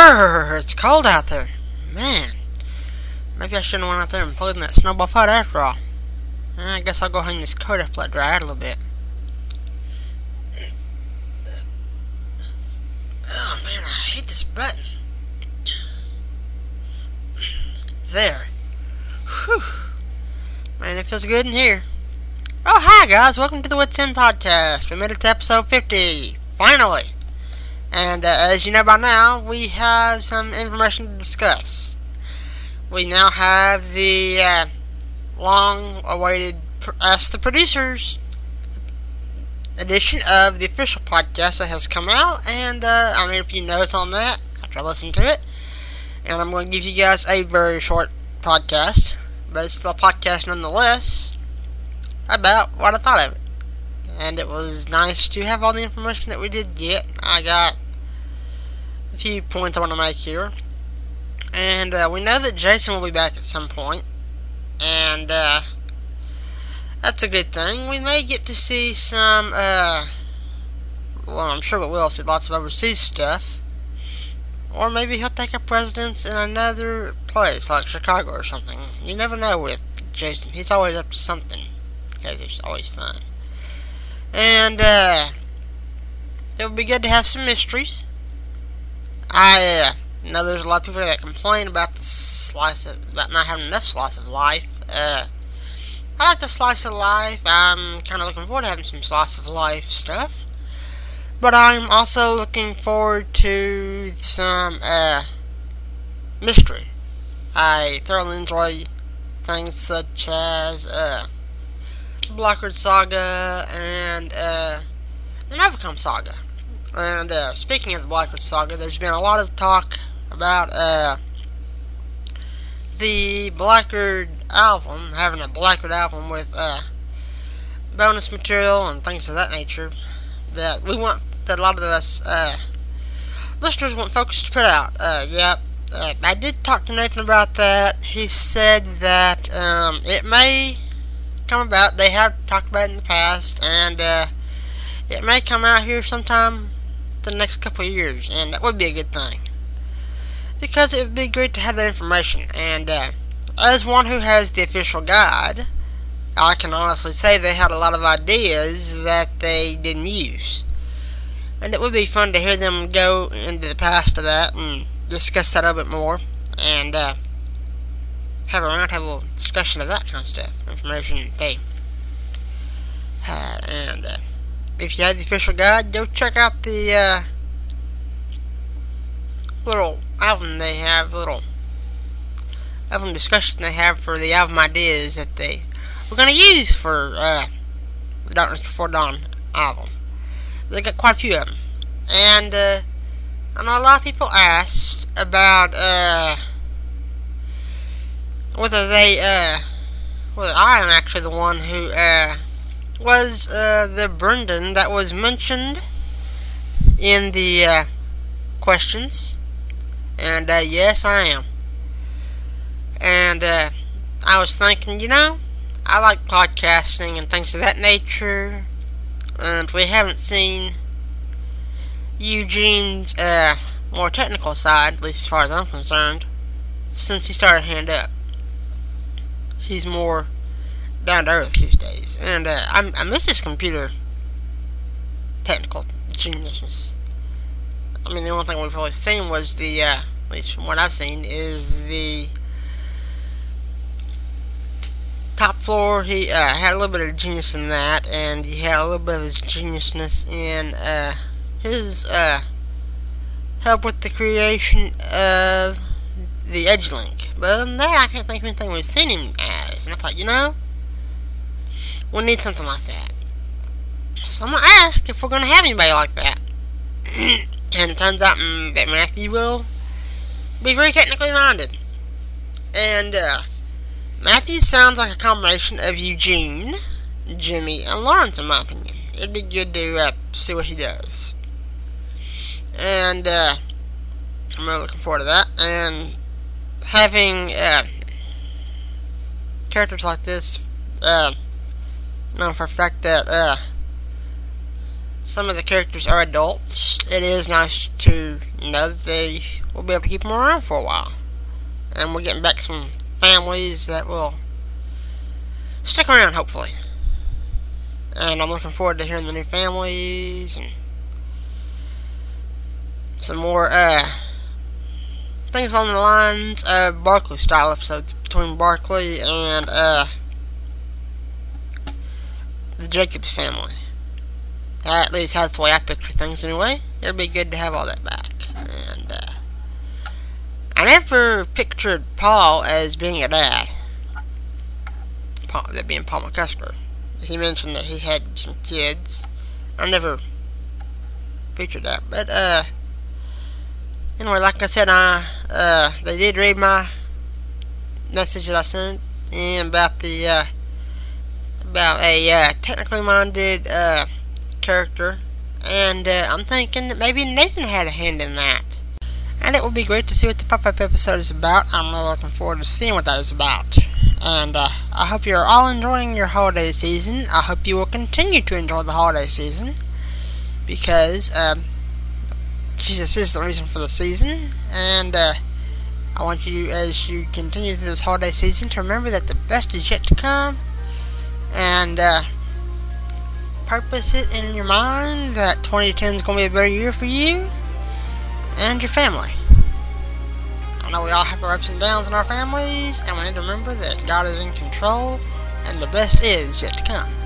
Brrr, it's cold out there. Man, maybe I shouldn't have went out there and played in that snowball fight after all. Eh, I guess I'll go hang this coat up, let dry out a little bit. Oh man, I hate this button. There. Whew. Man, it feels good in here. Oh, hi guys, welcome to the Whit's End podcast. We made it to episode 50. Finally. And uh, as you know by now, we have some information to discuss. We now have the uh, long awaited Ask the Producers edition of the official podcast that has come out. And uh, I made a few notes on that after I listened to it. And I'm going to give you guys a very short podcast, but it's still a podcast nonetheless about what I thought of it and it was nice to have all the information that we did get. I got a few points I want to make here. And uh, we know that Jason will be back at some point, and uh, that's a good thing. We may get to see some, uh, well, I'm sure we will see lots of overseas stuff. Or maybe he'll take up residence in another place, like Chicago or something. You never know with Jason. He's always up to something, because it's always fun. And, uh, it would be good to have some mysteries. I uh, know there's a lot of people that complain about the slice of, about not having enough slice of life. Uh, I like the slice of life. I'm kind of looking forward to having some slice of life stuff. But I'm also looking forward to some, uh, mystery. I thoroughly enjoy things such as, uh, Blackwood Saga and uh, the Novacom Saga. And uh, speaking of the Blackwood Saga, there's been a lot of talk about uh, the Blackwood album, having a Blackwood album with uh, bonus material and things of that nature that we want, that a lot of us uh, listeners want Focus to put out. Uh, yep. Uh, I did talk to Nathan about that. He said that um, it may come about. They have talked about it in the past, and uh, it may come out here sometime the next couple of years, and that would be a good thing. Because it would be great to have that information, and uh, as one who has the official guide, I can honestly say they had a lot of ideas that they didn't use. And it would be fun to hear them go into the past of that and discuss that a bit more. And, uh, have a roundtable discussion of that kind of stuff, information they had. And uh, if you have the official guide, go check out the uh, little album they have, little album discussion they have for the album ideas that they were going to use for uh, the Darkness Before Dawn album. They got quite a few of them. And uh, I know a lot of people asked about uh, whether they, uh, whether I am actually the one who, uh, was, uh, the Brendan that was mentioned in the, uh, questions. And, uh, yes, I am. And, uh, I was thinking, you know, I like podcasting and things of that nature. And we haven't seen Eugene's, uh, more technical side, at least as far as I'm concerned, since he started Hand Up he's more down to earth these days. And uh, I, I miss his computer technical geniusness. I mean, the only thing we've really seen was the, uh, at least from what I've seen, is the top floor. He uh, had a little bit of genius in that, and he had a little bit of his geniusness in uh, his uh, help with the creation of the Edgelink. But other than that, I can't think of anything we've seen him as. And I thought, you know, we need something like that. So I'm going to ask if we're going to have anybody like that. and it turns out mm, that Matthew will be very technically minded. And uh, Matthew sounds like a combination of Eugene, Jimmy, and Lawrence, in my opinion. It'd be good to uh, see what he does. And uh, I'm really looking forward to that. And having uh, characters like this, uh, for a fact that uh, some of the characters are adults, it is nice to know that they will be able to keep them around for a while. And we're getting back some families that will stick around, hopefully. And I'm looking forward to hearing the new families and some more uh, things on the lines of Barclay style episodes between Barclay and uh, the Jacobs family. At least that's the way I picture things anyway. It'd be good to have all that back. And uh, I never pictured Paul as being a dad. Paul, that being Paul McCusker. He mentioned that he had some kids. I never pictured that, but uh, anyway, like I said, I uh, they did read my message that I sent and about the uh, about a uh, technically minded uh, character, and uh, I'm thinking that maybe Nathan had a hand in that. And it will be great to see what the pop-up episode is about. I'm really looking forward to seeing what that is about. And uh, I hope you're all enjoying your holiday season. I hope you will continue to enjoy the holiday season because um, Jesus is the reason for the season. And uh, I want you, as you continue through this holiday season, to remember that the best is yet to come. And uh, purpose it in your mind that 2010 is going to be a better year for you and your family. I know we all have our ups and downs in our families, and we need to remember that God is in control, and the best is yet to come.